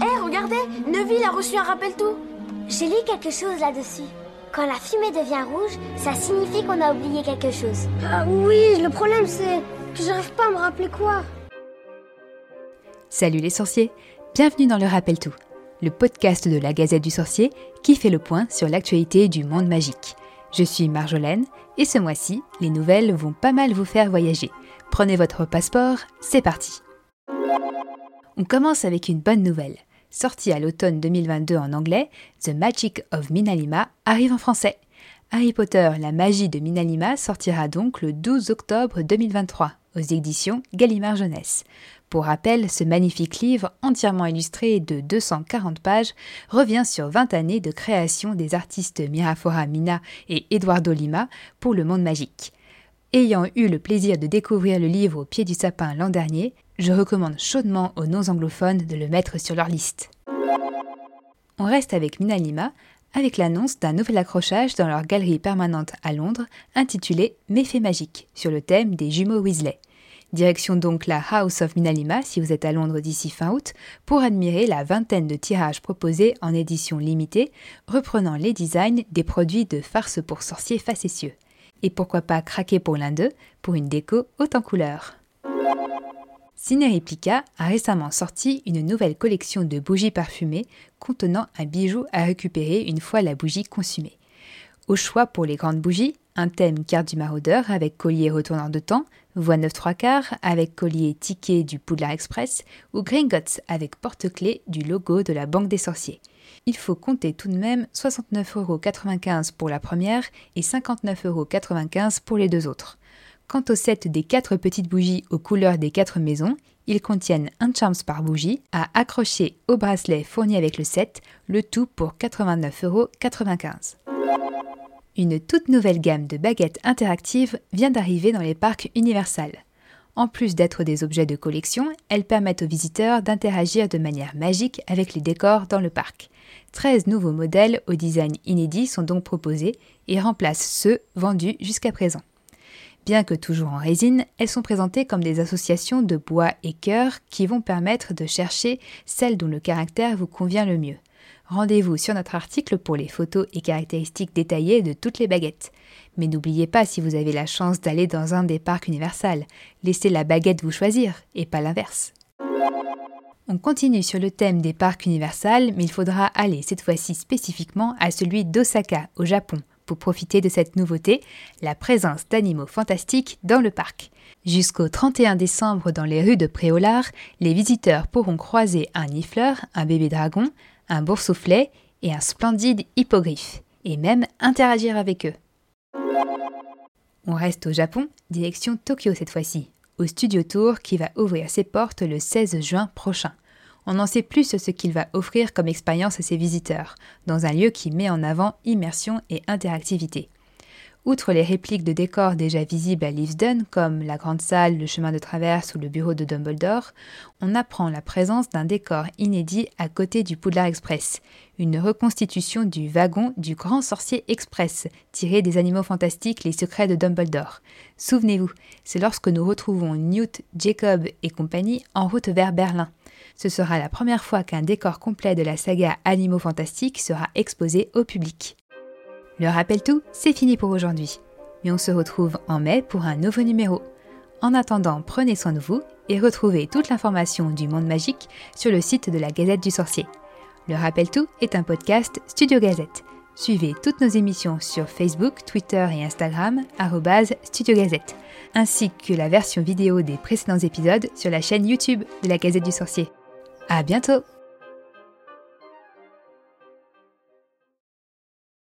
Hé, regardez Neville a reçu un rappel tout J'ai lu quelque chose là-dessus. Quand la fumée devient rouge, ça signifie qu'on a oublié quelque chose. Ah oui, le problème c'est que j'arrive pas à me rappeler quoi. Salut les sorciers, bienvenue dans le Rappel Tout, le podcast de la Gazette du Sorcier qui fait le point sur l'actualité du monde magique. Je suis Marjolaine et ce mois-ci, les nouvelles vont pas mal vous faire voyager. Prenez votre passeport, c'est parti. On commence avec une bonne nouvelle. Sorti à l'automne 2022 en anglais, The Magic of Minalima arrive en français. Harry Potter, la magie de Minalima sortira donc le 12 octobre 2023 aux éditions Gallimard Jeunesse. Pour rappel, ce magnifique livre, entièrement illustré de 240 pages, revient sur 20 années de création des artistes Mirafora Mina et Eduardo Lima pour le monde magique. Ayant eu le plaisir de découvrir le livre au pied du sapin l'an dernier, je recommande chaudement aux non-anglophones de le mettre sur leur liste. On reste avec Mina Lima, avec l'annonce d'un nouvel accrochage dans leur galerie permanente à Londres, intitulé Méfaits magiques, sur le thème des jumeaux Weasley. Direction donc la House of Minalima si vous êtes à Londres d'ici fin août pour admirer la vingtaine de tirages proposés en édition limitée, reprenant les designs des produits de farce pour sorciers facétieux. Et pourquoi pas craquer pour l'un d'eux pour une déco haute en couleurs. Cinereplica a récemment sorti une nouvelle collection de bougies parfumées contenant un bijou à récupérer une fois la bougie consumée. Au choix pour les grandes bougies, un thème carte du maraudeur avec collier retournant de temps, voie 9 3 quarts avec collier ticket du Poudlard Express ou Gringotts avec porte-clés du logo de la Banque des Sorciers. Il faut compter tout de même 69,95€ pour la première et 59,95€ pour les deux autres. Quant au set des quatre petites bougies aux couleurs des quatre maisons, ils contiennent un charms par bougie à accrocher au bracelet fourni avec le set, le tout pour 89,95€. Une toute nouvelle gamme de baguettes interactives vient d'arriver dans les parcs Universal. En plus d'être des objets de collection, elles permettent aux visiteurs d'interagir de manière magique avec les décors dans le parc. 13 nouveaux modèles au design inédit sont donc proposés et remplacent ceux vendus jusqu'à présent. Bien que toujours en résine, elles sont présentées comme des associations de bois et cœur qui vont permettre de chercher celle dont le caractère vous convient le mieux. Rendez-vous sur notre article pour les photos et caractéristiques détaillées de toutes les baguettes. Mais n'oubliez pas si vous avez la chance d'aller dans un des parcs Universal, laissez la baguette vous choisir et pas l'inverse. On continue sur le thème des parcs Universal, mais il faudra aller cette fois-ci spécifiquement à celui d'Osaka, au Japon, pour profiter de cette nouveauté, la présence d'animaux fantastiques dans le parc. Jusqu'au 31 décembre dans les rues de Préolard, les visiteurs pourront croiser un nifleur, un bébé dragon, un boursouflet et un splendide hippogriffe, et même interagir avec eux. On reste au Japon, direction Tokyo cette fois-ci, au Studio Tour qui va ouvrir ses portes le 16 juin prochain. On en sait plus ce qu'il va offrir comme expérience à ses visiteurs, dans un lieu qui met en avant immersion et interactivité. Outre les répliques de décors déjà visibles à Leavesden, comme la grande salle, le chemin de traverse ou le bureau de Dumbledore, on apprend la présence d'un décor inédit à côté du Poudlard Express, une reconstitution du wagon du Grand Sorcier Express, tiré des animaux fantastiques Les Secrets de Dumbledore. Souvenez-vous, c'est lorsque nous retrouvons Newt, Jacob et compagnie en route vers Berlin. Ce sera la première fois qu'un décor complet de la saga Animaux Fantastiques sera exposé au public. Le rappel tout, c'est fini pour aujourd'hui. Mais on se retrouve en mai pour un nouveau numéro. En attendant, prenez soin de vous et retrouvez toute l'information du monde magique sur le site de la Gazette du Sorcier. Le rappel tout est un podcast Studio Gazette. Suivez toutes nos émissions sur Facebook, Twitter et Instagram, Studio Gazette, ainsi que la version vidéo des précédents épisodes sur la chaîne YouTube de la Gazette du Sorcier. À bientôt!